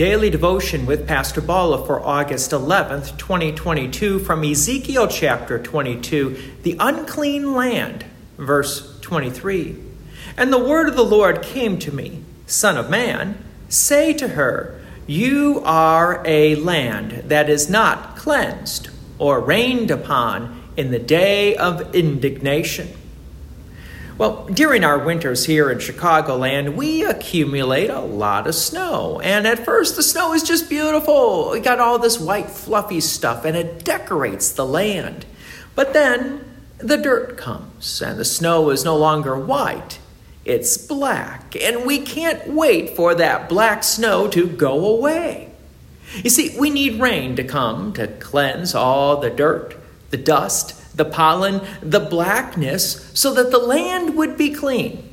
Daily Devotion with Pastor Bala for August 11th, 2022, from Ezekiel chapter 22, the unclean land, verse 23. And the word of the Lord came to me, Son of man, say to her, You are a land that is not cleansed or rained upon in the day of indignation. Well, during our winters here in Chicagoland, we accumulate a lot of snow. And at first, the snow is just beautiful. We got all this white, fluffy stuff, and it decorates the land. But then the dirt comes, and the snow is no longer white. It's black, and we can't wait for that black snow to go away. You see, we need rain to come to cleanse all the dirt, the dust, the pollen, the blackness, so that the land would be clean.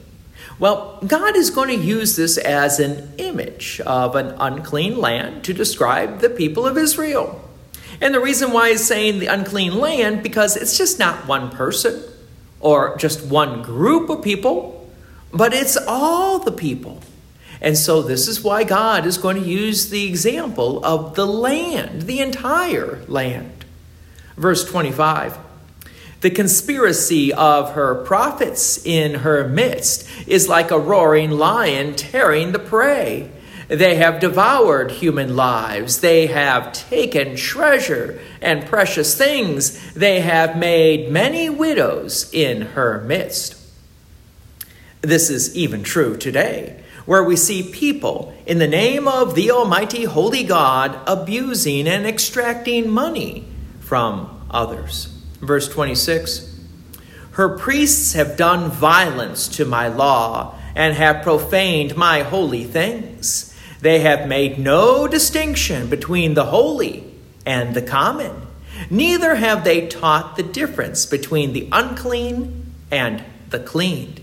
Well, God is going to use this as an image of an unclean land to describe the people of Israel. And the reason why he's saying the unclean land, because it's just not one person or just one group of people, but it's all the people. And so this is why God is going to use the example of the land, the entire land. Verse 25 the conspiracy of her prophets in her midst is like a roaring lion tearing the prey. They have devoured human lives. They have taken treasure and precious things. They have made many widows in her midst. This is even true today, where we see people, in the name of the Almighty Holy God, abusing and extracting money from others. Verse 26 Her priests have done violence to my law and have profaned my holy things. They have made no distinction between the holy and the common. Neither have they taught the difference between the unclean and the clean.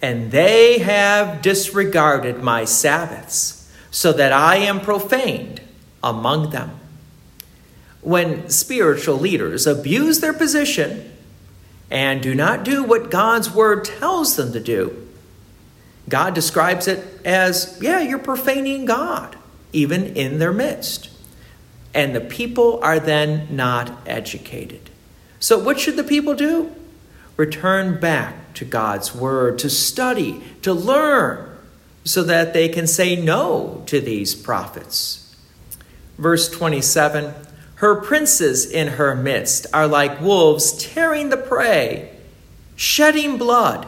And they have disregarded my Sabbaths, so that I am profaned among them when spiritual leaders abuse their position and do not do what God's word tells them to do, God describes it as, yeah, you're profaning God, even in their midst. And the people are then not educated. So, what should the people do? Return back to God's word, to study, to learn, so that they can say no to these prophets. Verse 27 her princes in her midst are like wolves tearing the prey, shedding blood,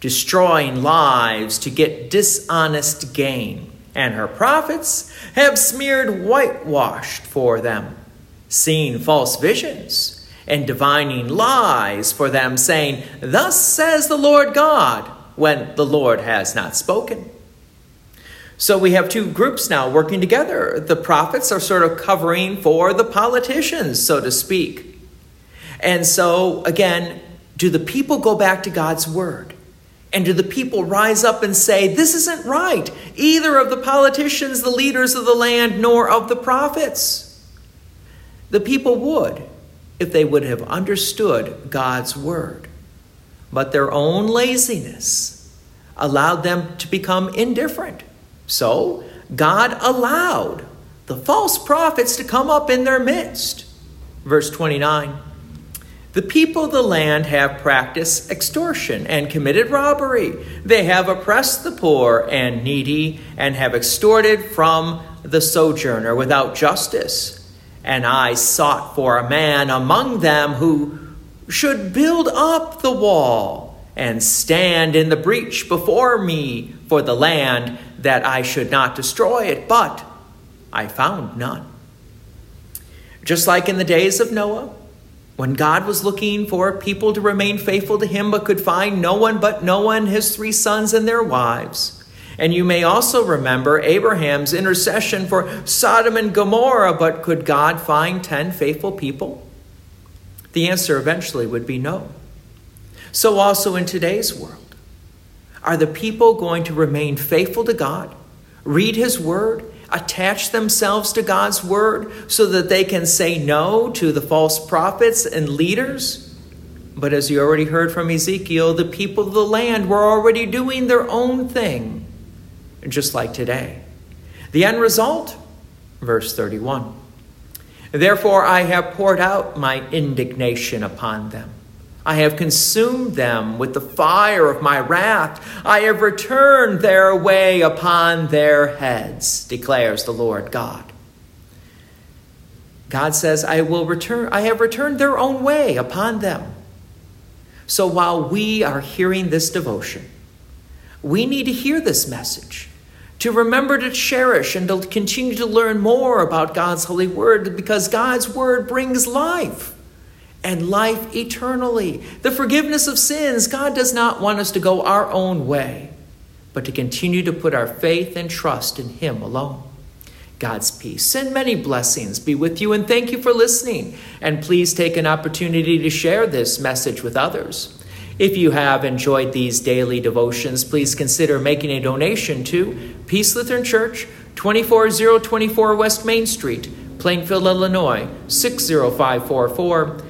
destroying lives to get dishonest gain. And her prophets have smeared whitewashed for them, seeing false visions and divining lies for them, saying, Thus says the Lord God, when the Lord has not spoken. So we have two groups now working together. The prophets are sort of covering for the politicians, so to speak. And so, again, do the people go back to God's word? And do the people rise up and say, This isn't right, either of the politicians, the leaders of the land, nor of the prophets? The people would if they would have understood God's word. But their own laziness allowed them to become indifferent. So God allowed the false prophets to come up in their midst. Verse 29 The people of the land have practiced extortion and committed robbery. They have oppressed the poor and needy and have extorted from the sojourner without justice. And I sought for a man among them who should build up the wall and stand in the breach before me for the land that I should not destroy it, but I found none. Just like in the days of Noah, when God was looking for people to remain faithful to him but could find no one but Noah and his three sons and their wives. And you may also remember Abraham's intercession for Sodom and Gomorrah, but could God find 10 faithful people? The answer eventually would be no. So, also in today's world, are the people going to remain faithful to God, read His Word, attach themselves to God's Word so that they can say no to the false prophets and leaders? But as you already heard from Ezekiel, the people of the land were already doing their own thing, just like today. The end result? Verse 31. Therefore, I have poured out my indignation upon them. I have consumed them with the fire of my wrath. I have returned their way upon their heads, declares the Lord God. God says, I will return, I have returned their own way upon them. So while we are hearing this devotion, we need to hear this message to remember to cherish and to continue to learn more about God's holy word because God's word brings life and life eternally. The forgiveness of sins, God does not want us to go our own way, but to continue to put our faith and trust in Him alone. God's peace and many blessings be with you, and thank you for listening. And please take an opportunity to share this message with others. If you have enjoyed these daily devotions, please consider making a donation to Peace Lutheran Church, 24024 West Main Street, Plainfield, Illinois, 60544.